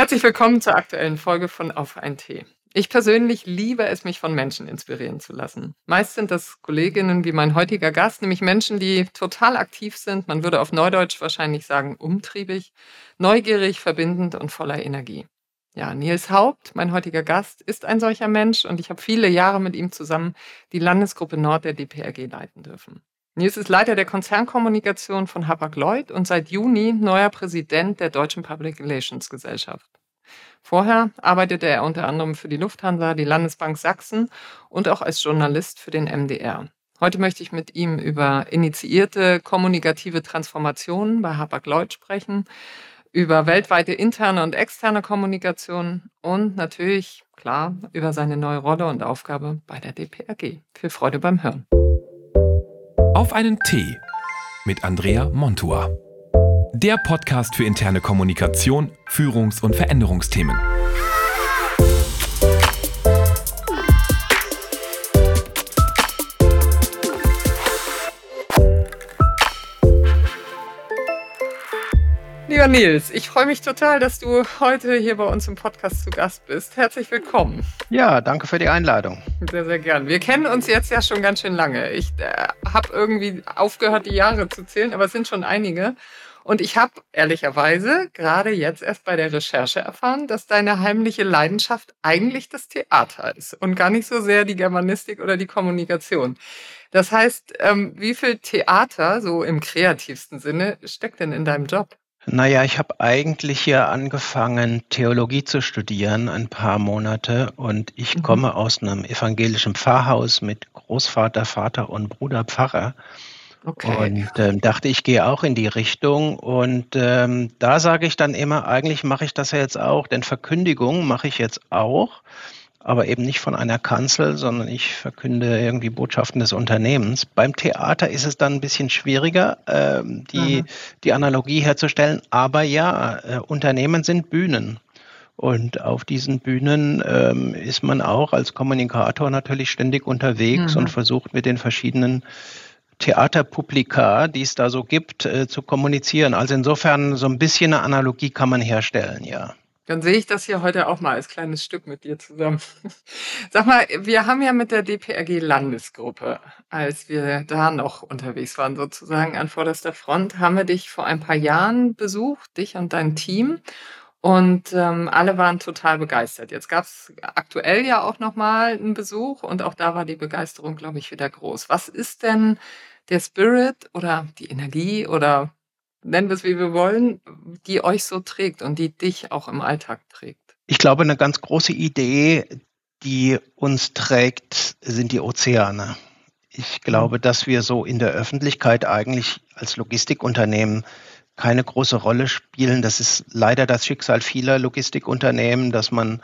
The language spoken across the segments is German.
Herzlich willkommen zur aktuellen Folge von Auf ein Tee. Ich persönlich liebe es, mich von Menschen inspirieren zu lassen. Meist sind das Kolleginnen wie mein heutiger Gast, nämlich Menschen, die total aktiv sind. Man würde auf Neudeutsch wahrscheinlich sagen umtriebig, neugierig, verbindend und voller Energie. Ja, Nils Haupt, mein heutiger Gast, ist ein solcher Mensch und ich habe viele Jahre mit ihm zusammen die Landesgruppe Nord der DPRG leiten dürfen. Nils ist Leiter der Konzernkommunikation von Hapag-Lloyd und seit Juni neuer Präsident der Deutschen Public Relations Gesellschaft. Vorher arbeitete er unter anderem für die Lufthansa, die Landesbank Sachsen und auch als Journalist für den MDR. Heute möchte ich mit ihm über initiierte kommunikative Transformationen bei Hapag-Lloyd sprechen, über weltweite interne und externe Kommunikation und natürlich, klar, über seine neue Rolle und Aufgabe bei der DPRG. Viel Freude beim Hören. Auf einen Tee mit Andrea Montua. Der Podcast für interne Kommunikation, Führungs- und Veränderungsthemen. Nils, ich freue mich total, dass du heute hier bei uns im Podcast zu Gast bist. Herzlich willkommen. Ja, danke für die Einladung. Sehr, sehr gern. Wir kennen uns jetzt ja schon ganz schön lange. Ich äh, habe irgendwie aufgehört, die Jahre zu zählen, aber es sind schon einige. Und ich habe ehrlicherweise gerade jetzt erst bei der Recherche erfahren, dass deine heimliche Leidenschaft eigentlich das Theater ist und gar nicht so sehr die Germanistik oder die Kommunikation. Das heißt, ähm, wie viel Theater, so im kreativsten Sinne, steckt denn in deinem Job? Naja, ich habe eigentlich hier angefangen, Theologie zu studieren, ein paar Monate. Und ich mhm. komme aus einem evangelischen Pfarrhaus mit Großvater, Vater und Bruder Pfarrer. Okay. Und ähm, dachte, ich gehe auch in die Richtung. Und ähm, da sage ich dann immer, eigentlich mache ich das ja jetzt auch, denn Verkündigung mache ich jetzt auch, aber eben nicht von einer Kanzel, sondern ich verkünde irgendwie Botschaften des Unternehmens. Beim Theater ist es dann ein bisschen schwieriger, ähm, die, die Analogie herzustellen. Aber ja, äh, Unternehmen sind Bühnen. Und auf diesen Bühnen ähm, ist man auch als Kommunikator natürlich ständig unterwegs mhm. und versucht mit den verschiedenen Theaterpublika, die es da so gibt, äh, zu kommunizieren. Also insofern so ein bisschen eine Analogie kann man herstellen, ja. Dann sehe ich das hier heute auch mal als kleines Stück mit dir zusammen. Sag mal, wir haben ja mit der DPRG Landesgruppe, als wir da noch unterwegs waren, sozusagen an vorderster Front, haben wir dich vor ein paar Jahren besucht, dich und dein Team. Und ähm, alle waren total begeistert. Jetzt gab es aktuell ja auch nochmal einen Besuch und auch da war die Begeisterung, glaube ich, wieder groß. Was ist denn der Spirit oder die Energie oder nennen wir es wie wir wollen, die euch so trägt und die dich auch im Alltag trägt? Ich glaube, eine ganz große Idee, die uns trägt, sind die Ozeane. Ich glaube, mhm. dass wir so in der Öffentlichkeit eigentlich als Logistikunternehmen keine große Rolle spielen. Das ist leider das Schicksal vieler Logistikunternehmen, dass man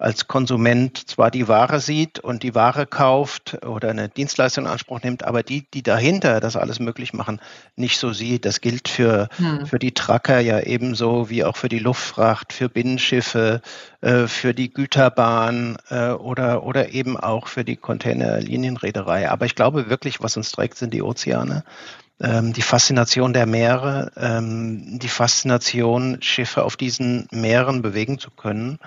als Konsument zwar die Ware sieht und die Ware kauft oder eine Dienstleistung in Anspruch nimmt, aber die, die dahinter das alles möglich machen, nicht so sieht. Das gilt für, hm. für die Tracker ja ebenso wie auch für die Luftfracht, für Binnenschiffe, äh, für die Güterbahn äh, oder, oder eben auch für die Containerlinienreederei. Aber ich glaube wirklich, was uns trägt, sind die Ozeane ähm, die Faszination der Meere, ähm, die Faszination, Schiffe auf diesen Meeren bewegen zu können.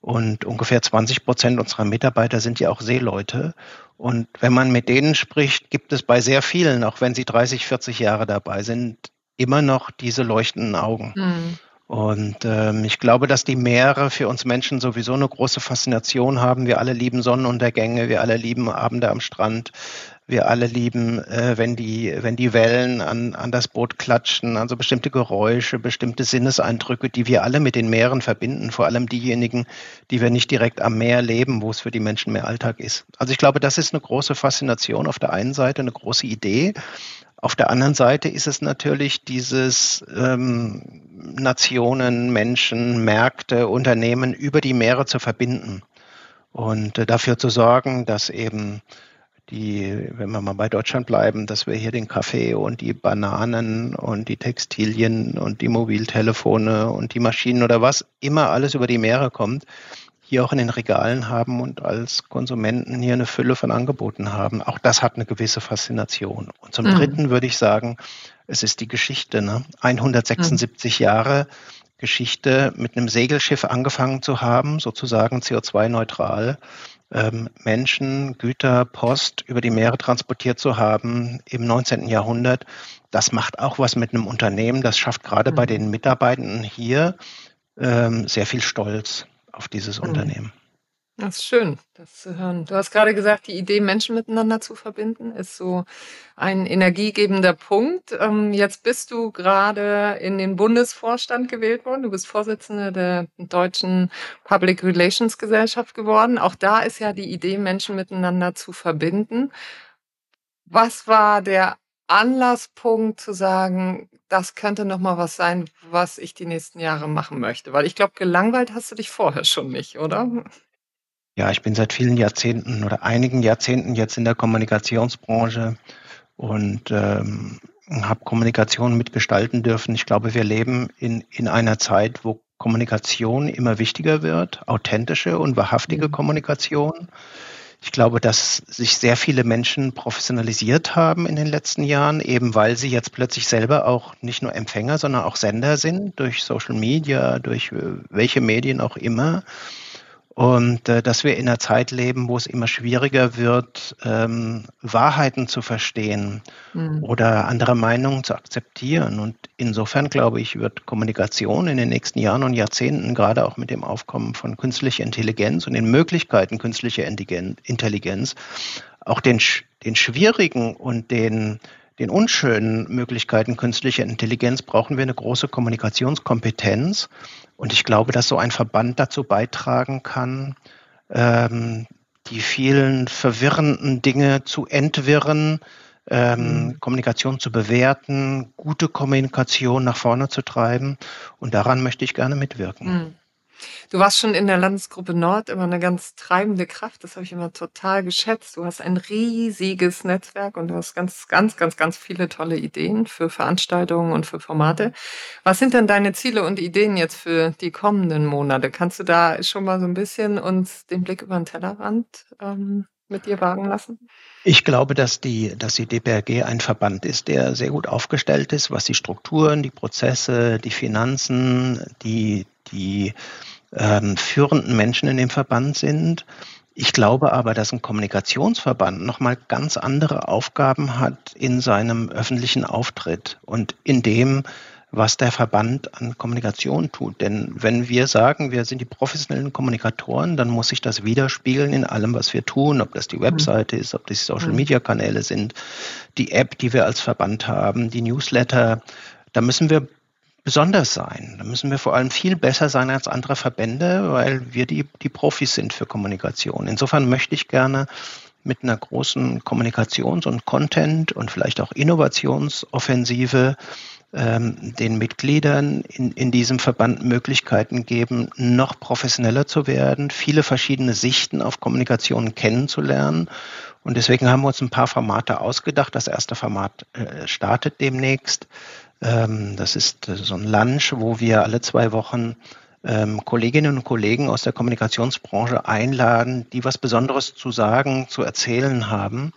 Und ungefähr 20 Prozent unserer Mitarbeiter sind ja auch Seeleute. Und wenn man mit denen spricht, gibt es bei sehr vielen, auch wenn sie 30, 40 Jahre dabei sind, immer noch diese leuchtenden Augen. Mhm. Und ähm, ich glaube, dass die Meere für uns Menschen sowieso eine große Faszination haben. Wir alle lieben Sonnenuntergänge, wir alle lieben Abende am Strand, wir alle lieben, äh, wenn, die, wenn die Wellen an, an das Boot klatschen, also bestimmte Geräusche, bestimmte Sinneseindrücke, die wir alle mit den Meeren verbinden, vor allem diejenigen, die wir nicht direkt am Meer leben, wo es für die Menschen mehr Alltag ist. Also ich glaube, das ist eine große Faszination auf der einen Seite, eine große Idee. Auf der anderen Seite ist es natürlich dieses ähm, Nationen, Menschen, Märkte, Unternehmen über die Meere zu verbinden und äh, dafür zu sorgen, dass eben die, wenn wir mal bei Deutschland bleiben, dass wir hier den Kaffee und die Bananen und die Textilien und die Mobiltelefone und die Maschinen oder was immer alles über die Meere kommt, hier auch in den Regalen haben und als Konsumenten hier eine Fülle von Angeboten haben. Auch das hat eine gewisse Faszination. Und zum mhm. Dritten würde ich sagen, es ist die Geschichte. Ne? 176 mhm. Jahre Geschichte mit einem Segelschiff angefangen zu haben, sozusagen CO2-neutral, ähm, Menschen, Güter, Post über die Meere transportiert zu haben im 19. Jahrhundert. Das macht auch was mit einem Unternehmen. Das schafft gerade mhm. bei den Mitarbeitenden hier ähm, sehr viel Stolz auf dieses mhm. Unternehmen. Das ist schön, das zu hören. Du hast gerade gesagt, die Idee, Menschen miteinander zu verbinden, ist so ein energiegebender Punkt. Ähm, jetzt bist du gerade in den Bundesvorstand gewählt worden. Du bist Vorsitzende der Deutschen Public Relations Gesellschaft geworden. Auch da ist ja die Idee, Menschen miteinander zu verbinden. Was war der Anlasspunkt zu sagen, das könnte noch mal was sein, was ich die nächsten Jahre machen möchte? Weil ich glaube, gelangweilt hast du dich vorher schon nicht, oder? Ja, ich bin seit vielen Jahrzehnten oder einigen Jahrzehnten jetzt in der Kommunikationsbranche und ähm, habe Kommunikation mitgestalten dürfen. Ich glaube, wir leben in, in einer Zeit, wo Kommunikation immer wichtiger wird, authentische und wahrhaftige mhm. Kommunikation. Ich glaube, dass sich sehr viele Menschen professionalisiert haben in den letzten Jahren, eben weil sie jetzt plötzlich selber auch nicht nur Empfänger, sondern auch Sender sind durch Social Media, durch äh, welche Medien auch immer. Und äh, dass wir in einer Zeit leben, wo es immer schwieriger wird, ähm, Wahrheiten zu verstehen mhm. oder andere Meinungen zu akzeptieren. Und insofern, glaube ich, wird Kommunikation in den nächsten Jahren und Jahrzehnten, gerade auch mit dem Aufkommen von künstlicher Intelligenz und den Möglichkeiten künstlicher Intelligenz, auch den, den schwierigen und den den unschönen Möglichkeiten künstlicher Intelligenz brauchen wir eine große Kommunikationskompetenz. Und ich glaube, dass so ein Verband dazu beitragen kann, ähm, die vielen verwirrenden Dinge zu entwirren, ähm, mhm. Kommunikation zu bewerten, gute Kommunikation nach vorne zu treiben. Und daran möchte ich gerne mitwirken. Du warst schon in der Landesgruppe Nord immer eine ganz treibende Kraft. Das habe ich immer total geschätzt. Du hast ein riesiges Netzwerk und du hast ganz, ganz, ganz, ganz viele tolle Ideen für Veranstaltungen und für Formate. Was sind denn deine Ziele und Ideen jetzt für die kommenden Monate? Kannst du da schon mal so ein bisschen uns den Blick über den Tellerrand ähm, mit dir wagen lassen? Ich glaube, dass die, dass die DPRG ein Verband ist, der sehr gut aufgestellt ist, was die Strukturen, die Prozesse, die Finanzen, die, die ähm, führenden Menschen in dem Verband sind. Ich glaube aber, dass ein Kommunikationsverband nochmal ganz andere Aufgaben hat in seinem öffentlichen Auftritt und in dem, was der Verband an Kommunikation tut. Denn wenn wir sagen, wir sind die professionellen Kommunikatoren, dann muss sich das widerspiegeln in allem, was wir tun, ob das die Webseite ist, ob das die Social-Media-Kanäle sind, die App, die wir als Verband haben, die Newsletter. Da müssen wir besonders sein. Da müssen wir vor allem viel besser sein als andere Verbände, weil wir die, die Profis sind für Kommunikation. Insofern möchte ich gerne mit einer großen Kommunikations- und Content- und vielleicht auch Innovationsoffensive ähm, den Mitgliedern in, in diesem Verband Möglichkeiten geben, noch professioneller zu werden, viele verschiedene Sichten auf Kommunikation kennenzulernen. Und deswegen haben wir uns ein paar Formate ausgedacht. Das erste Format äh, startet demnächst. Ähm, das ist äh, so ein Lunch, wo wir alle zwei Wochen ähm, Kolleginnen und Kollegen aus der Kommunikationsbranche einladen, die was Besonderes zu sagen, zu erzählen haben.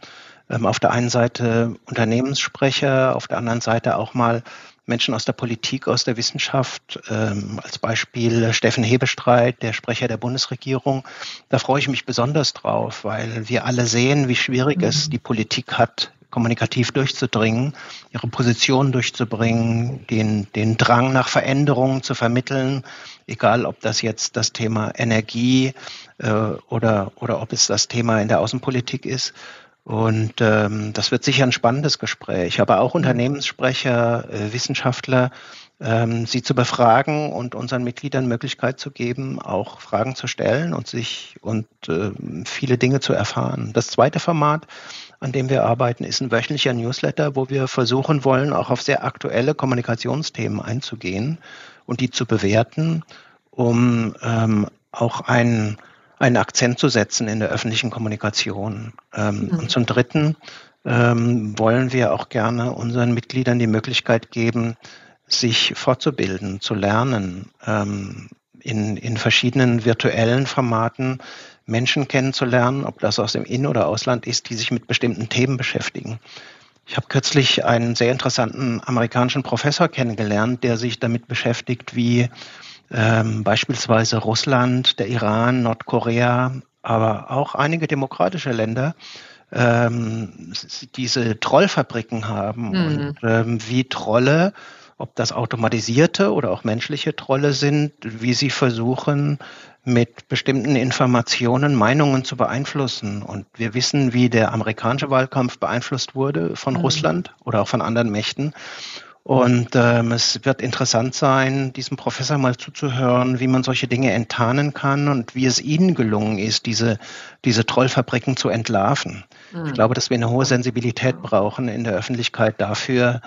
Ähm, auf der einen Seite Unternehmenssprecher, auf der anderen Seite auch mal Menschen aus der Politik, aus der Wissenschaft, als Beispiel Steffen Hebestreit, der Sprecher der Bundesregierung. Da freue ich mich besonders drauf, weil wir alle sehen, wie schwierig mhm. es die Politik hat, kommunikativ durchzudringen, ihre Position durchzubringen, den, den Drang nach Veränderungen zu vermitteln, egal ob das jetzt das Thema Energie äh, oder, oder ob es das Thema in der Außenpolitik ist. Und ähm, das wird sicher ein spannendes Gespräch. Aber auch Unternehmenssprecher, äh, Wissenschaftler, ähm, sie zu befragen und unseren Mitgliedern Möglichkeit zu geben, auch Fragen zu stellen und sich und äh, viele Dinge zu erfahren. Das zweite Format an dem wir arbeiten, ist ein wöchentlicher Newsletter, wo wir versuchen wollen, auch auf sehr aktuelle Kommunikationsthemen einzugehen und die zu bewerten, um ähm, auch einen, einen Akzent zu setzen in der öffentlichen Kommunikation. Ähm, mhm. Und zum Dritten ähm, wollen wir auch gerne unseren Mitgliedern die Möglichkeit geben, sich fortzubilden, zu lernen, ähm, in, in verschiedenen virtuellen Formaten Menschen kennenzulernen, ob das aus dem In- oder Ausland ist, die sich mit bestimmten Themen beschäftigen. Ich habe kürzlich einen sehr interessanten amerikanischen Professor kennengelernt, der sich damit beschäftigt, wie ähm, beispielsweise Russland, der Iran, Nordkorea, aber auch einige demokratische Länder ähm, diese Trollfabriken haben mhm. und ähm, wie Trolle, ob das automatisierte oder auch menschliche Trolle sind, wie sie versuchen, mit bestimmten Informationen Meinungen zu beeinflussen. Und wir wissen, wie der amerikanische Wahlkampf beeinflusst wurde von mhm. Russland oder auch von anderen Mächten. Und ähm, es wird interessant sein, diesem Professor mal zuzuhören, wie man solche Dinge enttarnen kann und wie es ihnen gelungen ist, diese, diese Trollfabriken zu entlarven. Mhm. Ich glaube, dass wir eine hohe Sensibilität brauchen in der Öffentlichkeit dafür,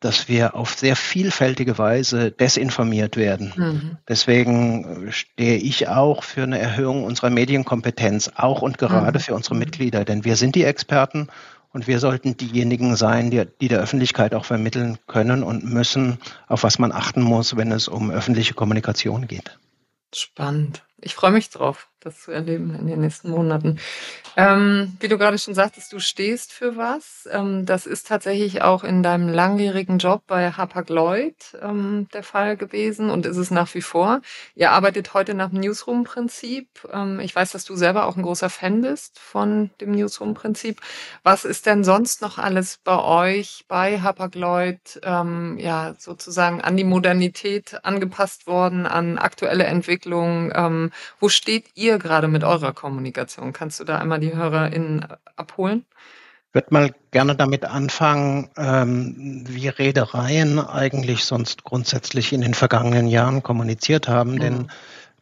dass wir auf sehr vielfältige Weise desinformiert werden. Mhm. Deswegen äh, stehe ich auch für eine Erhöhung unserer Medienkompetenz, auch und gerade mhm. für unsere Mitglieder, denn wir sind die Experten und wir sollten diejenigen sein, die, die der Öffentlichkeit auch vermitteln können und müssen, auf was man achten muss, wenn es um öffentliche Kommunikation geht. Spannend. Ich freue mich drauf das zu erleben in den nächsten Monaten. Ähm, wie du gerade schon sagtest, du stehst für was. Ähm, das ist tatsächlich auch in deinem langjährigen Job bei Hapag-Lloyd ähm, der Fall gewesen und ist es nach wie vor. Ihr arbeitet heute nach dem Newsroom-Prinzip. Ähm, ich weiß, dass du selber auch ein großer Fan bist von dem Newsroom-Prinzip. Was ist denn sonst noch alles bei euch bei Hapag-Lloyd ähm, ja sozusagen an die Modernität angepasst worden, an aktuelle Entwicklungen? Ähm, wo steht ihr ihr gerade mit eurer Kommunikation? Kannst du da einmal die HörerInnen abholen? Ich würde mal gerne damit anfangen, ähm, wie Reedereien eigentlich sonst grundsätzlich in den vergangenen Jahren kommuniziert haben, mhm. denn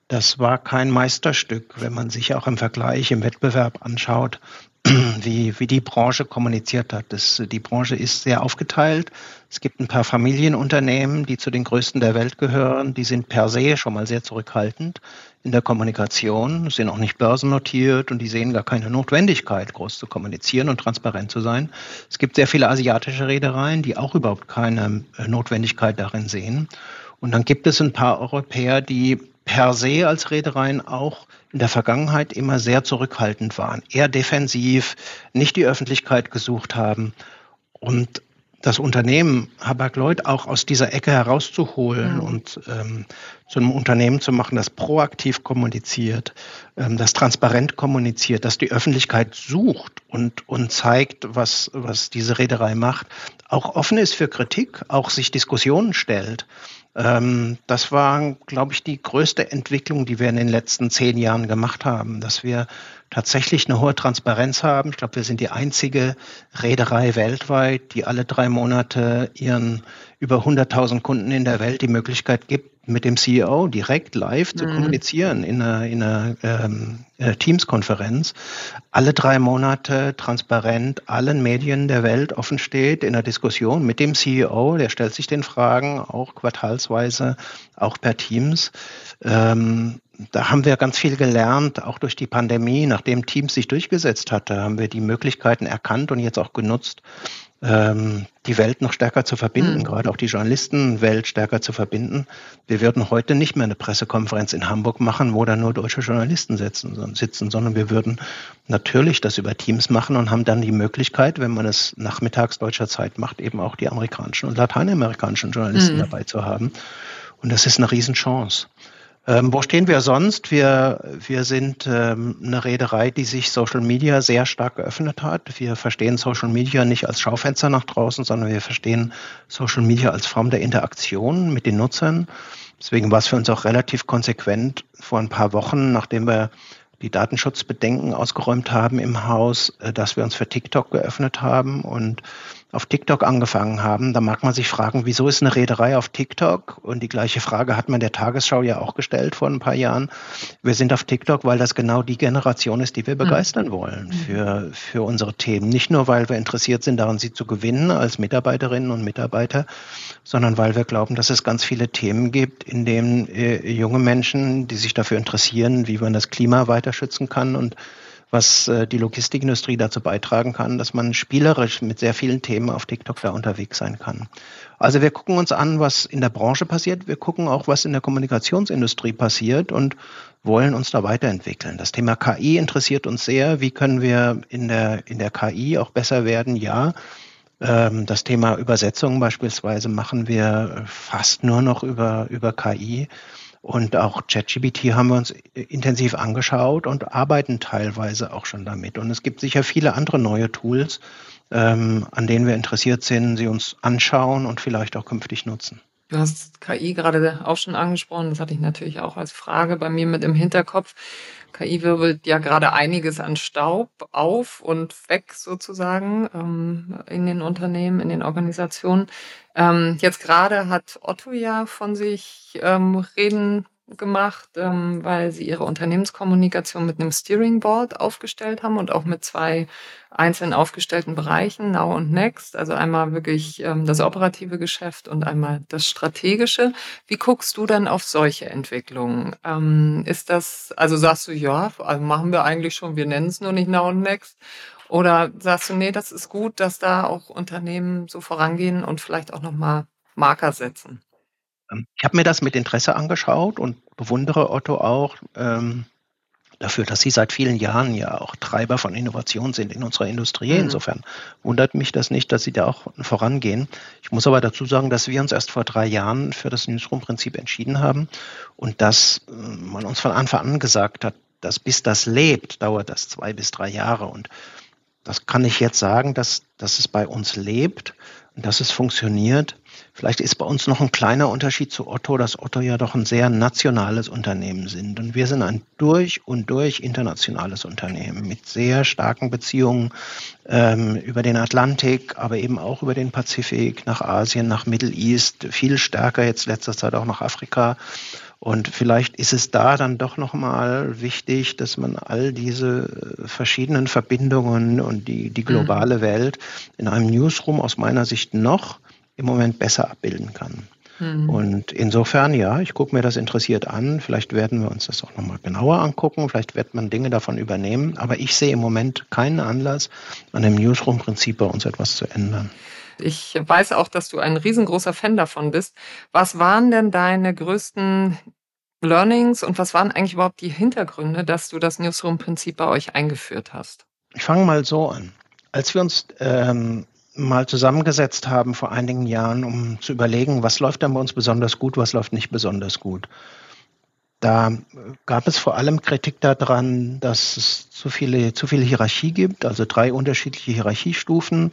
das war kein Meisterstück, wenn man sich auch im Vergleich, im Wettbewerb anschaut, wie, wie die Branche kommuniziert hat. Das, die Branche ist sehr aufgeteilt. Es gibt ein paar Familienunternehmen, die zu den größten der Welt gehören. Die sind per se schon mal sehr zurückhaltend in der Kommunikation, sind auch nicht börsennotiert und die sehen gar keine Notwendigkeit, groß zu kommunizieren und transparent zu sein. Es gibt sehr viele asiatische Reedereien, die auch überhaupt keine äh, Notwendigkeit darin sehen. Und dann gibt es ein paar Europäer, die per se als Reedereien auch in der Vergangenheit immer sehr zurückhaltend waren, eher defensiv, nicht die Öffentlichkeit gesucht haben. Und das Unternehmen Habak-Lloyd auch aus dieser Ecke herauszuholen mhm. und ähm, zu einem Unternehmen zu machen, das proaktiv kommuniziert, ähm, das transparent kommuniziert, das die Öffentlichkeit sucht und, und zeigt, was, was diese Reederei macht, auch offen ist für Kritik, auch sich Diskussionen stellt. Ähm, das war, glaube ich, die größte Entwicklung, die wir in den letzten zehn Jahren gemacht haben, dass wir tatsächlich eine hohe Transparenz haben. Ich glaube, wir sind die einzige Reederei weltweit, die alle drei Monate ihren über 100.000 Kunden in der Welt die Möglichkeit gibt, mit dem CEO direkt live mhm. zu kommunizieren in einer, in einer ähm, äh, Teams-Konferenz. Alle drei Monate transparent allen Medien der Welt offen steht in der Diskussion mit dem CEO. Der stellt sich den Fragen auch quartalsweise, auch per Teams. Ähm, da haben wir ganz viel gelernt, auch durch die Pandemie. Nachdem Teams sich durchgesetzt hatte, haben wir die Möglichkeiten erkannt und jetzt auch genutzt, die Welt noch stärker zu verbinden, mhm. gerade auch die Journalistenwelt stärker zu verbinden. Wir würden heute nicht mehr eine Pressekonferenz in Hamburg machen, wo dann nur deutsche Journalisten sitzen, sitzen, sondern wir würden natürlich das über Teams machen und haben dann die Möglichkeit, wenn man es nachmittags deutscher Zeit macht, eben auch die amerikanischen und lateinamerikanischen Journalisten mhm. dabei zu haben. Und das ist eine Riesenchance. Ähm, wo stehen wir sonst? Wir, wir sind ähm, eine Reederei, die sich Social Media sehr stark geöffnet hat. Wir verstehen Social Media nicht als Schaufenster nach draußen, sondern wir verstehen Social Media als Form der Interaktion mit den Nutzern. Deswegen war es für uns auch relativ konsequent vor ein paar Wochen, nachdem wir die Datenschutzbedenken ausgeräumt haben im Haus, äh, dass wir uns für TikTok geöffnet haben und auf TikTok angefangen haben. Da mag man sich fragen, wieso ist eine Reederei auf TikTok? Und die gleiche Frage hat man der Tagesschau ja auch gestellt vor ein paar Jahren. Wir sind auf TikTok, weil das genau die Generation ist, die wir hm. begeistern wollen hm. für, für unsere Themen. Nicht nur, weil wir interessiert sind daran, sie zu gewinnen als Mitarbeiterinnen und Mitarbeiter, sondern weil wir glauben, dass es ganz viele Themen gibt, in denen äh, junge Menschen, die sich dafür interessieren, wie man das Klima weiter schützen kann und was äh, die Logistikindustrie dazu beitragen kann, dass man spielerisch mit sehr vielen Themen auf TikTok da unterwegs sein kann. Also wir gucken uns an, was in der Branche passiert. Wir gucken auch, was in der Kommunikationsindustrie passiert und wollen uns da weiterentwickeln. Das Thema KI interessiert uns sehr. Wie können wir in der, in der KI auch besser werden? Ja. Ähm, das Thema Übersetzung beispielsweise machen wir fast nur noch über, über KI. Und auch ChatGPT haben wir uns intensiv angeschaut und arbeiten teilweise auch schon damit. Und es gibt sicher viele andere neue Tools, ähm, an denen wir interessiert sind, sie uns anschauen und vielleicht auch künftig nutzen. Du hast KI gerade auch schon angesprochen. Das hatte ich natürlich auch als Frage bei mir mit im Hinterkopf. KI wirbelt ja gerade einiges an Staub auf und weg sozusagen ähm, in den Unternehmen, in den Organisationen. Ähm, jetzt gerade hat Otto ja von sich ähm, reden gemacht, ähm, weil sie ihre Unternehmenskommunikation mit einem Steering Board aufgestellt haben und auch mit zwei einzeln aufgestellten Bereichen, Now und Next. Also einmal wirklich ähm, das operative Geschäft und einmal das strategische. Wie guckst du dann auf solche Entwicklungen? Ähm, ist das, also sagst du, ja, also machen wir eigentlich schon, wir nennen es nur nicht Now und Next? Oder sagst du, nee, das ist gut, dass da auch Unternehmen so vorangehen und vielleicht auch nochmal Marker setzen? Ähm, ich habe mir das mit Interesse angeschaut und bewundere Otto auch ähm, dafür, dass sie seit vielen Jahren ja auch Treiber von Innovation sind in unserer Industrie. Mhm. Insofern wundert mich das nicht, dass sie da auch vorangehen. Ich muss aber dazu sagen, dass wir uns erst vor drei Jahren für das Newsroom-Prinzip entschieden haben und dass äh, man uns von Anfang an gesagt hat, dass bis das lebt, dauert das zwei bis drei Jahre. Und das kann ich jetzt sagen, dass, dass es bei uns lebt und dass es funktioniert. Vielleicht ist bei uns noch ein kleiner Unterschied zu Otto, dass Otto ja doch ein sehr nationales Unternehmen sind. Und wir sind ein durch und durch internationales Unternehmen mit sehr starken Beziehungen ähm, über den Atlantik, aber eben auch über den Pazifik, nach Asien, nach Middle East, viel stärker jetzt letzter Zeit auch nach Afrika. Und vielleicht ist es da dann doch nochmal wichtig, dass man all diese verschiedenen Verbindungen und die, die globale mhm. Welt in einem Newsroom aus meiner Sicht noch im Moment besser abbilden kann. Mhm. Und insofern, ja, ich gucke mir das interessiert an. Vielleicht werden wir uns das auch nochmal genauer angucken. Vielleicht wird man Dinge davon übernehmen. Aber ich sehe im Moment keinen Anlass, an dem Newsroom-Prinzip bei uns etwas zu ändern. Ich weiß auch, dass du ein riesengroßer Fan davon bist. Was waren denn deine größten Learnings und was waren eigentlich überhaupt die Hintergründe, dass du das Newsroom-Prinzip bei euch eingeführt hast? Ich fange mal so an. Als wir uns ähm, mal zusammengesetzt haben vor einigen Jahren, um zu überlegen, was läuft denn bei uns besonders gut, was läuft nicht besonders gut. Da gab es vor allem Kritik daran, dass es zu viele, zu viele Hierarchie gibt, also drei unterschiedliche Hierarchiestufen.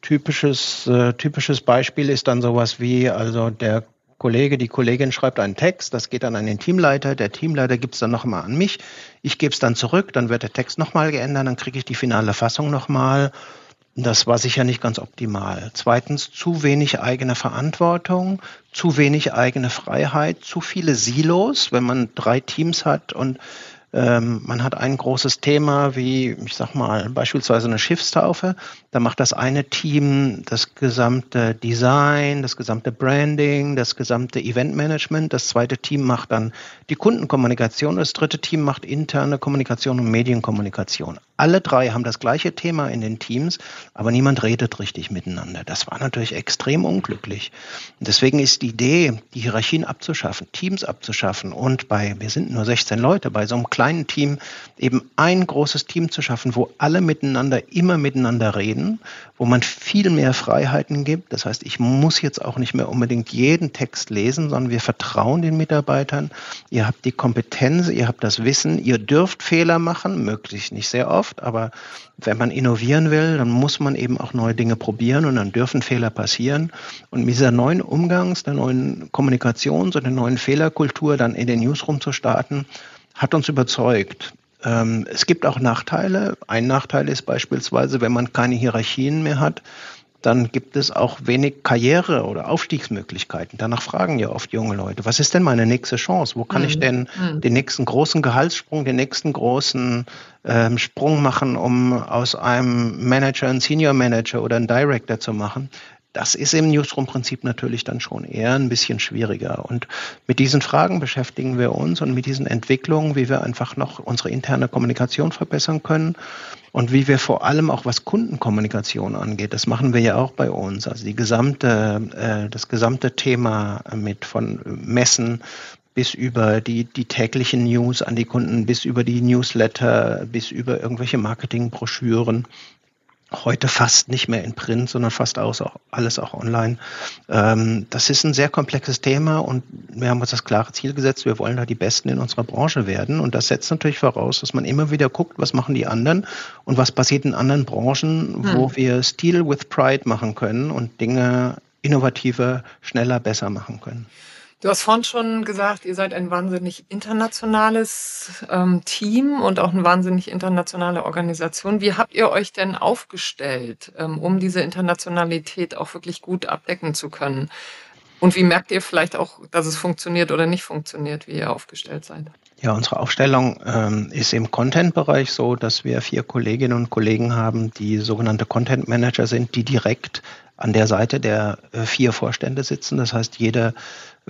Typisches, äh, typisches Beispiel ist dann sowas wie, also der Kollege, die Kollegin schreibt einen Text, das geht dann an den Teamleiter, der Teamleiter gibt es dann nochmal an mich, ich gebe es dann zurück, dann wird der Text nochmal geändert, dann kriege ich die finale Fassung nochmal das war sicher nicht ganz optimal. Zweitens, zu wenig eigene Verantwortung, zu wenig eigene Freiheit, zu viele Silos, wenn man drei Teams hat und ähm, man hat ein großes Thema wie, ich sag mal, beispielsweise eine Schiffstaufe. Da macht das eine Team das gesamte Design, das gesamte Branding, das gesamte Eventmanagement. Das zweite Team macht dann die Kundenkommunikation. Das dritte Team macht interne Kommunikation und Medienkommunikation. Alle drei haben das gleiche Thema in den Teams, aber niemand redet richtig miteinander. Das war natürlich extrem unglücklich. Und deswegen ist die Idee, die Hierarchien abzuschaffen, Teams abzuschaffen und bei, wir sind nur 16 Leute, bei so einem kleinen Team eben ein großes Team zu schaffen, wo alle miteinander immer miteinander reden, wo man viel mehr Freiheiten gibt. Das heißt, ich muss jetzt auch nicht mehr unbedingt jeden Text lesen, sondern wir vertrauen den Mitarbeitern. Ihr habt die Kompetenz, ihr habt das Wissen, ihr dürft Fehler machen, möglichst nicht sehr oft oft, aber wenn man innovieren will, dann muss man eben auch neue Dinge probieren und dann dürfen Fehler passieren. Und mit dieser neuen Umgangs-, der neuen Kommunikations- und der neuen Fehlerkultur dann in den Newsroom zu starten, hat uns überzeugt. Ähm, es gibt auch Nachteile. Ein Nachteil ist beispielsweise, wenn man keine Hierarchien mehr hat, dann gibt es auch wenig Karriere oder Aufstiegsmöglichkeiten. Danach fragen ja oft junge Leute, was ist denn meine nächste Chance? Wo kann mhm. ich denn mhm. den nächsten großen Gehaltssprung, den nächsten großen ähm, Sprung machen, um aus einem Manager einen Senior Manager oder einen Director zu machen? Das ist im Newsroom-Prinzip natürlich dann schon eher ein bisschen schwieriger. Und mit diesen Fragen beschäftigen wir uns und mit diesen Entwicklungen, wie wir einfach noch unsere interne Kommunikation verbessern können und wie wir vor allem auch was Kundenkommunikation angeht. Das machen wir ja auch bei uns. Also die gesamte, äh, das gesamte Thema mit von Messen bis über die, die täglichen News an die Kunden, bis über die Newsletter, bis über irgendwelche Marketingbroschüren heute fast nicht mehr in Print, sondern fast auch, alles auch online. Ähm, das ist ein sehr komplexes Thema und wir haben uns das klare Ziel gesetzt, wir wollen da die Besten in unserer Branche werden. Und das setzt natürlich voraus, dass man immer wieder guckt, was machen die anderen und was passiert in anderen Branchen, hm. wo wir Steel with Pride machen können und Dinge innovativer, schneller, besser machen können. Du hast vorhin schon gesagt, ihr seid ein wahnsinnig internationales ähm, Team und auch eine wahnsinnig internationale Organisation. Wie habt ihr euch denn aufgestellt, ähm, um diese Internationalität auch wirklich gut abdecken zu können? Und wie merkt ihr vielleicht auch, dass es funktioniert oder nicht funktioniert, wie ihr aufgestellt seid? Ja, unsere Aufstellung ähm, ist im Content-Bereich so, dass wir vier Kolleginnen und Kollegen haben, die sogenannte Content Manager sind, die direkt an der Seite der äh, vier Vorstände sitzen. Das heißt, jeder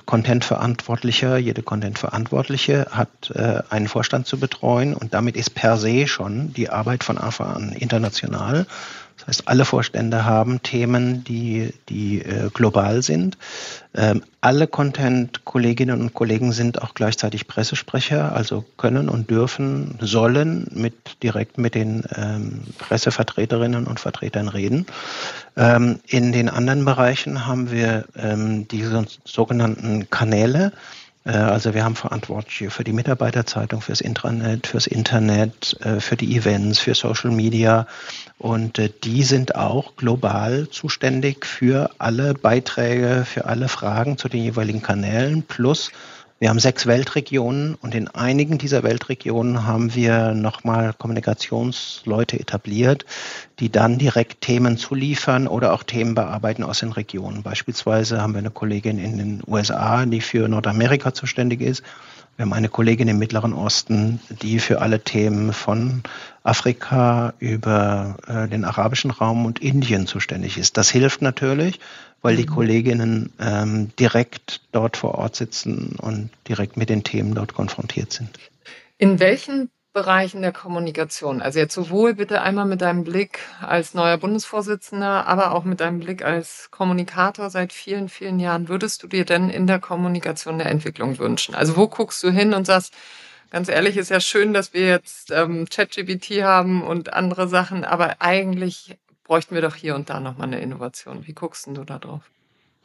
Content-Verantwortlicher, jede Content-Verantwortliche hat äh, einen Vorstand zu betreuen und damit ist per se schon die Arbeit von AFA an international. Das heißt, alle Vorstände haben Themen, die, die äh, global sind. Ähm, alle Content-Kolleginnen und Kollegen sind auch gleichzeitig Pressesprecher, also können und dürfen, sollen mit, direkt mit den ähm, Pressevertreterinnen und Vertretern reden. Ähm, in den anderen Bereichen haben wir ähm, diese sogenannten Kanäle. Äh, also wir haben Verantwortliche für die Mitarbeiterzeitung, fürs Intranet, fürs Internet, äh, für die Events, für Social Media. Und äh, die sind auch global zuständig für alle Beiträge, für alle Fragen zu den jeweiligen Kanälen plus wir haben sechs Weltregionen und in einigen dieser Weltregionen haben wir nochmal Kommunikationsleute etabliert, die dann direkt Themen zuliefern oder auch Themen bearbeiten aus den Regionen. Beispielsweise haben wir eine Kollegin in den USA, die für Nordamerika zuständig ist. Wir haben eine Kollegin im Mittleren Osten, die für alle Themen von Afrika über äh, den arabischen Raum und Indien zuständig ist. Das hilft natürlich, weil die mhm. Kolleginnen ähm, direkt dort vor Ort sitzen und direkt mit den Themen dort konfrontiert sind. In welchen Bereichen der Kommunikation, also jetzt sowohl bitte einmal mit deinem Blick als neuer Bundesvorsitzender, aber auch mit deinem Blick als Kommunikator seit vielen, vielen Jahren, würdest du dir denn in der Kommunikation der Entwicklung wünschen? Also wo guckst du hin und sagst, ganz ehrlich, ist ja schön, dass wir jetzt ähm, ChatGPT haben und andere Sachen, aber eigentlich bräuchten wir doch hier und da nochmal eine Innovation. Wie guckst du da drauf?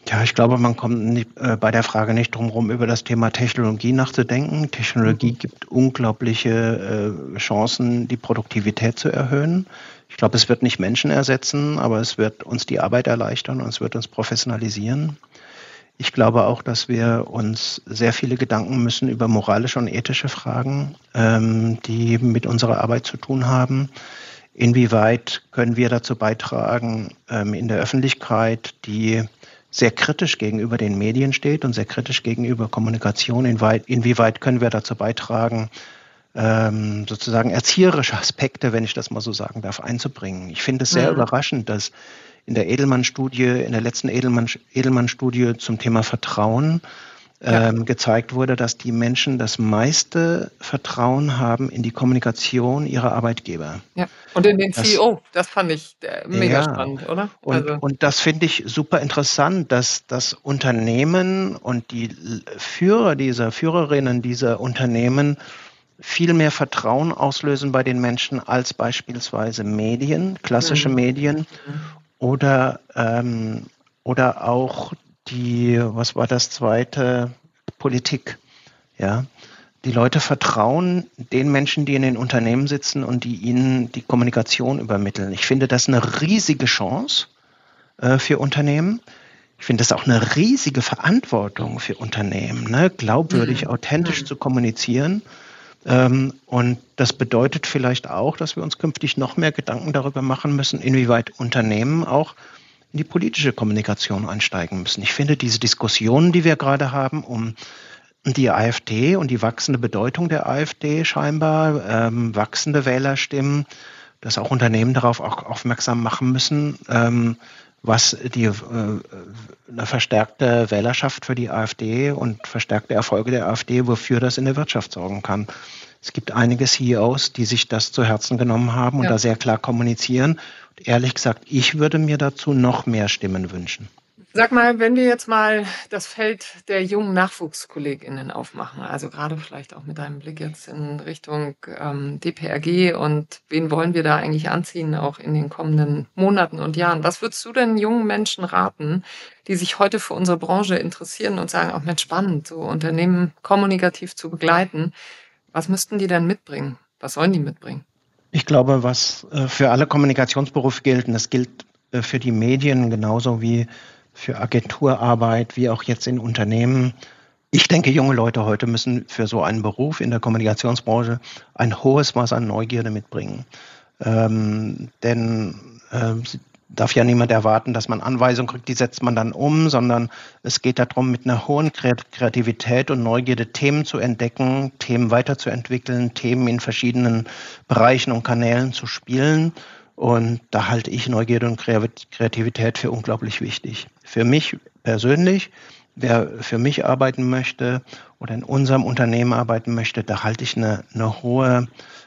Ja, ich glaube, man kommt nicht, äh, bei der Frage nicht drum herum, über das Thema Technologie nachzudenken. Technologie mhm. gibt unglaubliche äh, Chancen, die Produktivität zu erhöhen. Ich glaube, es wird nicht Menschen ersetzen, aber es wird uns die Arbeit erleichtern und es wird uns professionalisieren. Ich glaube auch, dass wir uns sehr viele Gedanken müssen über moralische und ethische Fragen, ähm, die mit unserer Arbeit zu tun haben. Inwieweit können wir dazu beitragen, ähm, in der Öffentlichkeit, die sehr kritisch gegenüber den Medien steht und sehr kritisch gegenüber Kommunikation, inwieweit können wir dazu beitragen, ähm, sozusagen erzieherische Aspekte, wenn ich das mal so sagen darf, einzubringen. Ich finde es sehr mhm. überraschend, dass in der Edelmann-Studie, in der letzten Edelmann-Studie zum Thema Vertrauen ja. ähm, gezeigt wurde, dass die Menschen das meiste Vertrauen haben in die Kommunikation ihrer Arbeitgeber. Ja. Und in den das, CEO, das fand ich äh, mega ja. spannend, oder? Und, also. und das finde ich super interessant, dass das Unternehmen und die Führer dieser, Führerinnen dieser Unternehmen viel mehr Vertrauen auslösen bei den Menschen als beispielsweise Medien, klassische mhm. Medien mhm. oder, ähm, oder auch die, was war das zweite? Politik. Ja. Die Leute vertrauen den Menschen, die in den Unternehmen sitzen und die ihnen die Kommunikation übermitteln. Ich finde das eine riesige Chance äh, für Unternehmen. Ich finde das auch eine riesige Verantwortung für Unternehmen, ne? glaubwürdig, mhm. authentisch mhm. zu kommunizieren. Ähm, und das bedeutet vielleicht auch, dass wir uns künftig noch mehr Gedanken darüber machen müssen, inwieweit Unternehmen auch in die politische Kommunikation einsteigen müssen. Ich finde diese Diskussionen, die wir gerade haben, um die AfD und die wachsende Bedeutung der AfD scheinbar, ähm, wachsende Wählerstimmen, dass auch Unternehmen darauf auch aufmerksam machen müssen, ähm, was die äh, eine verstärkte Wählerschaft für die AfD und verstärkte Erfolge der AfD, wofür das in der Wirtschaft sorgen kann. Es gibt einige CEOs, die sich das zu Herzen genommen haben und ja. da sehr klar kommunizieren. Ehrlich gesagt, ich würde mir dazu noch mehr Stimmen wünschen. Sag mal, wenn wir jetzt mal das Feld der jungen NachwuchskollegInnen aufmachen, also gerade vielleicht auch mit einem Blick jetzt in Richtung ähm, DPRG und wen wollen wir da eigentlich anziehen, auch in den kommenden Monaten und Jahren. Was würdest du denn jungen Menschen raten, die sich heute für unsere Branche interessieren und sagen, auch Mensch, spannend, so Unternehmen kommunikativ zu begleiten. Was müssten die denn mitbringen? Was sollen die mitbringen? Ich glaube, was äh, für alle Kommunikationsberufe gilt, und das gilt äh, für die Medien genauso wie für Agenturarbeit, wie auch jetzt in Unternehmen. Ich denke, junge Leute heute müssen für so einen Beruf in der Kommunikationsbranche ein hohes Maß an Neugierde mitbringen. Ähm, denn äh, darf ja niemand erwarten, dass man Anweisungen kriegt, die setzt man dann um, sondern es geht darum, mit einer hohen Kreativität und Neugierde Themen zu entdecken, Themen weiterzuentwickeln, Themen in verschiedenen Bereichen und Kanälen zu spielen und da halte ich Neugierde und Kreativität für unglaublich wichtig. Für mich persönlich, wer für mich arbeiten möchte oder in unserem Unternehmen arbeiten möchte, da halte ich eine, eine hohe äh,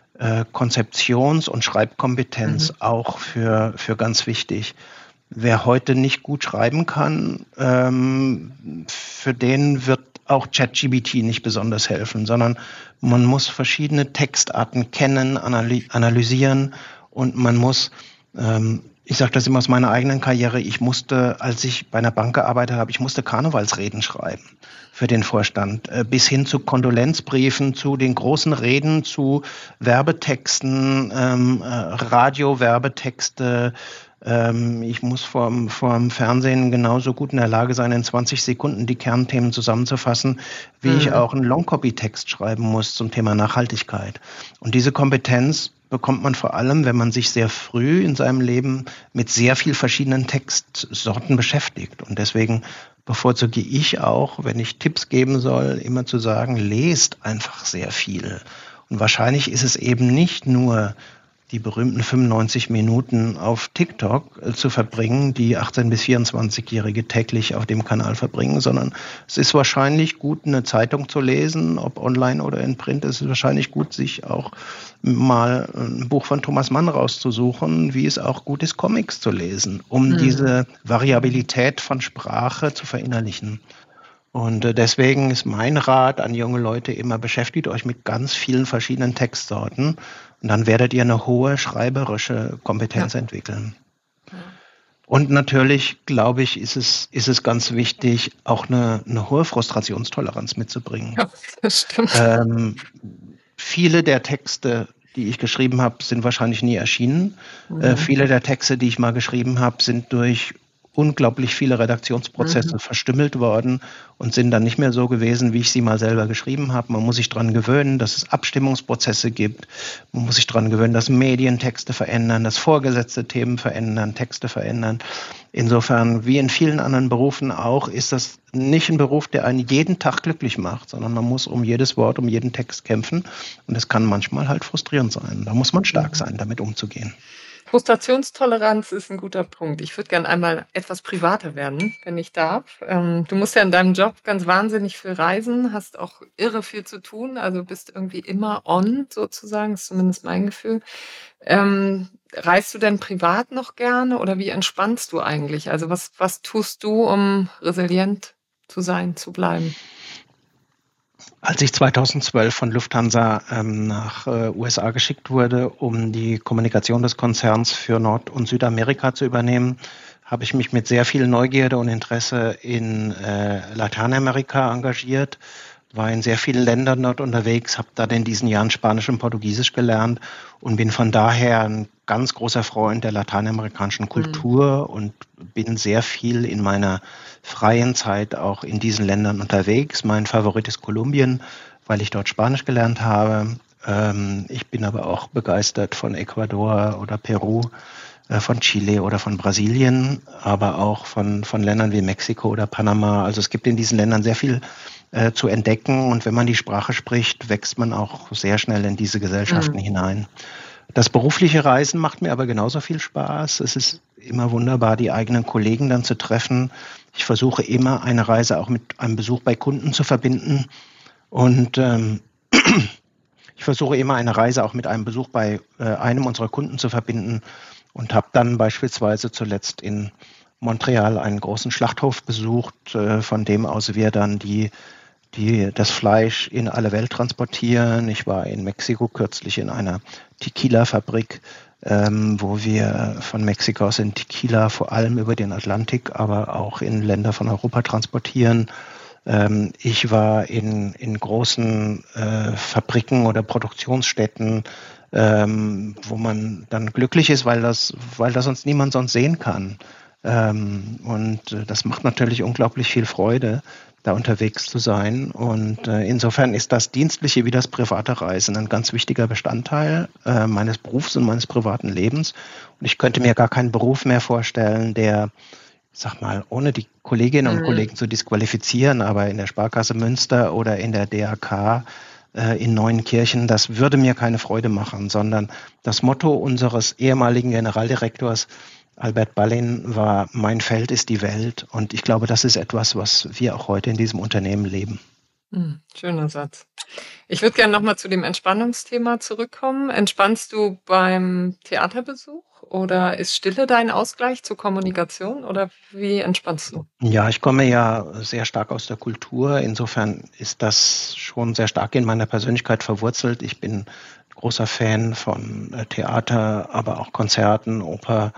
Konzeptions- und Schreibkompetenz mhm. auch für, für ganz wichtig. Wer heute nicht gut schreiben kann, ähm, für den wird auch ChatGBT nicht besonders helfen, sondern man muss verschiedene Textarten kennen, analysieren und man muss, ähm, ich sage das immer aus meiner eigenen Karriere, ich musste, als ich bei einer Bank gearbeitet habe, ich musste Karnevalsreden schreiben für den Vorstand, äh, bis hin zu Kondolenzbriefen, zu den großen Reden, zu Werbetexten, ähm, äh, Radio-Werbetexte, ähm, ich muss vorm, vorm Fernsehen genauso gut in der Lage sein, in 20 Sekunden die Kernthemen zusammenzufassen, wie mhm. ich auch einen Longcopy-Text schreiben muss zum Thema Nachhaltigkeit. Und diese Kompetenz bekommt man vor allem, wenn man sich sehr früh in seinem Leben mit sehr viel verschiedenen Textsorten beschäftigt. Und deswegen bevorzuge ich auch, wenn ich Tipps geben soll, immer zu sagen, lest einfach sehr viel. Und wahrscheinlich ist es eben nicht nur die berühmten 95 Minuten auf TikTok äh, zu verbringen, die 18- bis 24-Jährige täglich auf dem Kanal verbringen, sondern es ist wahrscheinlich gut, eine Zeitung zu lesen, ob online oder in Print. Es ist wahrscheinlich gut, sich auch mal ein Buch von Thomas Mann rauszusuchen, wie es auch gut ist, Comics zu lesen, um mhm. diese Variabilität von Sprache zu verinnerlichen. Und äh, deswegen ist mein Rat an junge Leute immer, beschäftigt euch mit ganz vielen verschiedenen Textsorten und dann werdet ihr eine hohe schreiberische Kompetenz ja. entwickeln. Und natürlich, glaube ich, ist es, ist es ganz wichtig, auch eine, eine hohe Frustrationstoleranz mitzubringen. Ja, das stimmt. Ähm, viele der Texte, die ich geschrieben habe, sind wahrscheinlich nie erschienen. Äh, mhm. Äh, viele der Texte, die ich mal geschrieben habe, sind durch unglaublich viele Redaktionsprozesse mhm. verstümmelt worden und sind dann nicht mehr so gewesen, wie ich sie mal selber geschrieben habe. Man muss sich daran gewöhnen, dass es Abstimmungsprozesse gibt. Man muss sich daran gewöhnen, dass Medientexte verändern, dass vorgesetzte Themen verändern, Texte verändern. Insofern, wie in vielen anderen Berufen auch, ist das nicht ein Beruf, der einen jeden Tag glücklich macht, sondern man muss um jedes Wort, um jeden Text kämpfen. Und es kann manchmal halt frustrierend sein. Da muss man stark sein, damit umzugehen. Frustrationstoleranz ist ein guter Punkt. Ich würde gerne einmal etwas privater werden, wenn ich darf. Ähm, du musst ja in deinem Job ganz wahnsinnig viel reisen, hast auch irre viel zu tun, also bist irgendwie immer on sozusagen, ist zumindest mein Gefühl. Ähm, reist du denn privat noch gerne oder wie entspannst du eigentlich? Also was, was tust du, um resilient zu sein, zu bleiben? Als ich 2012 von Lufthansa ähm, nach äh, USA geschickt wurde, um die Kommunikation des Konzerns für Nord- und Südamerika zu übernehmen, habe ich mich mit sehr viel Neugierde und Interesse in äh, Lateinamerika engagiert, war in sehr vielen Ländern dort unterwegs, habe dann in diesen Jahren Spanisch und Portugiesisch gelernt und bin von daher ein ganz großer Freund der lateinamerikanischen Kultur mhm. und bin sehr viel in meiner freien Zeit auch in diesen Ländern unterwegs. Mein Favorit ist Kolumbien, weil ich dort Spanisch gelernt habe. Ähm, ich bin aber auch begeistert von Ecuador oder Peru, äh, von Chile oder von Brasilien, aber auch von, von Ländern wie Mexiko oder Panama. Also es gibt in diesen Ländern sehr viel äh, zu entdecken und wenn man die Sprache spricht, wächst man auch sehr schnell in diese Gesellschaften mhm. hinein. Das berufliche Reisen macht mir aber genauso viel Spaß. Es ist immer wunderbar, die eigenen Kollegen dann zu treffen. Ich versuche immer, eine Reise auch mit einem Besuch bei Kunden zu verbinden. Und ähm, ich versuche immer, eine Reise auch mit einem Besuch bei äh, einem unserer Kunden zu verbinden. Und habe dann beispielsweise zuletzt in Montreal einen großen Schlachthof besucht, äh, von dem aus wir dann die, die, das Fleisch in alle Welt transportieren. Ich war in Mexiko kürzlich in einer Tequila-Fabrik, ähm, wo wir von Mexiko aus in Tequila vor allem über den Atlantik, aber auch in Länder von Europa transportieren. Ähm, ich war in, in großen äh, Fabriken oder Produktionsstätten, ähm, wo man dann glücklich ist, weil das, weil das sonst niemand sonst sehen kann. Ähm, und äh, das macht natürlich unglaublich viel Freude, da unterwegs zu sein. Und äh, insofern ist das dienstliche wie das private Reisen ein ganz wichtiger Bestandteil äh, meines Berufs und meines privaten Lebens. Und ich könnte mir gar keinen Beruf mehr vorstellen, der sag mal, ohne die Kolleginnen und mhm. Kollegen zu disqualifizieren, aber in der Sparkasse Münster oder in der DAK äh, in Neuenkirchen, das würde mir keine Freude machen, sondern das Motto unseres ehemaligen Generaldirektors Albert Ballin war, mein Feld ist die Welt. Und ich glaube, das ist etwas, was wir auch heute in diesem Unternehmen leben. Hm, schöner Satz. Ich würde gerne nochmal zu dem Entspannungsthema zurückkommen. Entspannst du beim Theaterbesuch oder ist Stille dein Ausgleich zur Kommunikation oder wie entspannst du? Ja, ich komme ja sehr stark aus der Kultur. Insofern ist das schon sehr stark in meiner Persönlichkeit verwurzelt. Ich bin großer Fan von äh, Theater, aber auch Konzerten, Oper,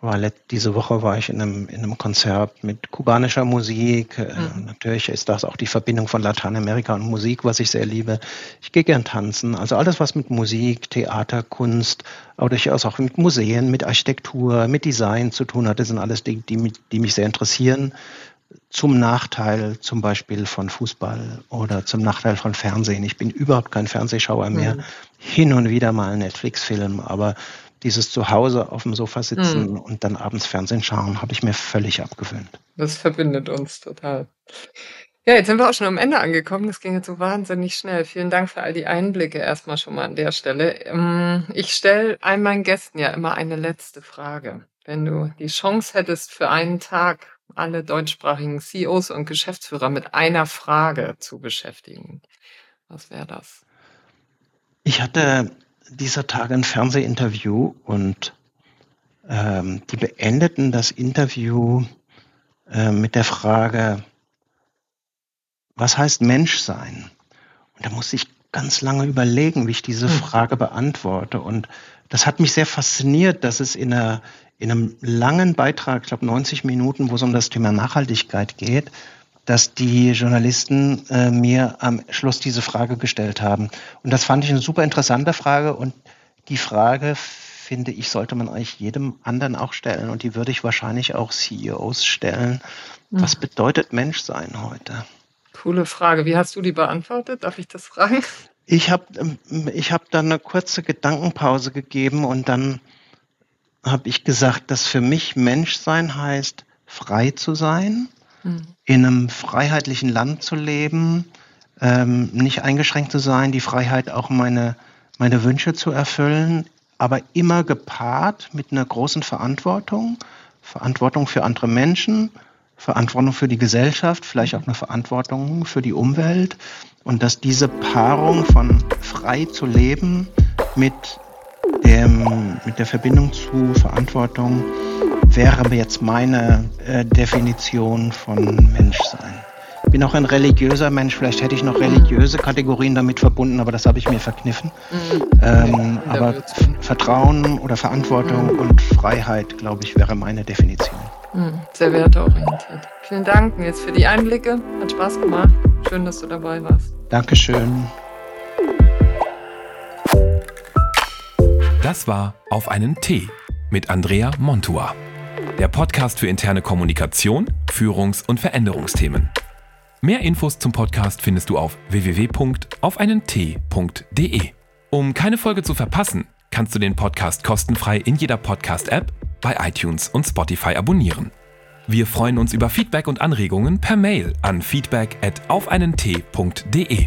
war diese Woche war ich in einem, in einem Konzert mit kubanischer Musik. Äh, mhm. Natürlich ist das auch die Verbindung von Lateinamerika und Musik, was ich sehr liebe. Ich gehe gern tanzen. Also alles, was mit Musik, Theater, Kunst, aber durchaus auch mit Museen, mit Architektur, mit Design zu tun hat, das sind alles Dinge, die, die mich sehr interessieren. Zum Nachteil zum Beispiel von Fußball oder zum Nachteil von Fernsehen. Ich bin überhaupt kein Fernsehschauer mehr. Mhm. Hin und wieder mal ein Netflix-Film, aber dieses Zuhause auf dem Sofa sitzen mhm. und dann abends Fernsehen schauen, habe ich mir völlig abgewöhnt. Das verbindet uns total. Ja, jetzt sind wir auch schon am Ende angekommen. Das ging jetzt so wahnsinnig schnell. Vielen Dank für all die Einblicke erstmal schon mal an der Stelle. Ähm, ich stelle all meinen Gästen ja immer eine letzte Frage. Wenn du die Chance hättest, für einen Tag alle deutschsprachigen CEOs und Geschäftsführer mit einer Frage zu beschäftigen, was wäre das? Ich hatte dieser Tage ein Fernsehinterview und ähm, die beendeten das Interview äh, mit der Frage, was heißt Mensch sein? Und da musste ich ganz lange überlegen, wie ich diese hm. Frage beantworte. Und das hat mich sehr fasziniert, dass es in, einer, in einem langen Beitrag, ich glaube 90 Minuten, wo es um das Thema Nachhaltigkeit geht, dass die Journalisten äh, mir am Schluss diese Frage gestellt haben. Und das fand ich eine super interessante Frage und die Frage, finde ich, sollte man eigentlich jedem anderen auch stellen und die würde ich wahrscheinlich auch CEOs stellen. Mhm. Was bedeutet Menschsein heute? Coole Frage. Wie hast du die beantwortet? Darf ich das fragen? Ich habe ähm, ich hab dann eine kurze Gedankenpause gegeben und dann habe ich gesagt, dass für mich Menschsein heißt, frei zu sein, in einem freiheitlichen Land zu leben, ähm, nicht eingeschränkt zu sein, die Freiheit auch meine, meine Wünsche zu erfüllen, aber immer gepaart mit einer großen Verantwortung, Verantwortung für andere Menschen, Verantwortung für die Gesellschaft, vielleicht auch eine Verantwortung für die Umwelt. Und dass diese Paarung von frei zu leben mit dem, mit der Verbindung zu Verantwortung wäre jetzt meine äh, Definition von Menschsein. Ich bin auch ein religiöser Mensch, vielleicht hätte ich noch religiöse Kategorien damit verbunden, aber das habe ich mir verkniffen. Mhm. Ähm, aber Vertrauen oder Verantwortung mhm. und Freiheit, glaube ich, wäre meine Definition. Mhm. Sehr werteorientiert. Vielen Dank jetzt für die Einblicke. Hat Spaß gemacht. Schön, dass du dabei warst. Dankeschön. Das war Auf einen Tee mit Andrea Montua. Der Podcast für interne Kommunikation, Führungs- und Veränderungsthemen. Mehr Infos zum Podcast findest du auf www.aufeinent.de. Um keine Folge zu verpassen, kannst du den Podcast kostenfrei in jeder Podcast-App, bei iTunes und Spotify abonnieren. Wir freuen uns über Feedback und Anregungen per Mail an feedback at aufeinent.de.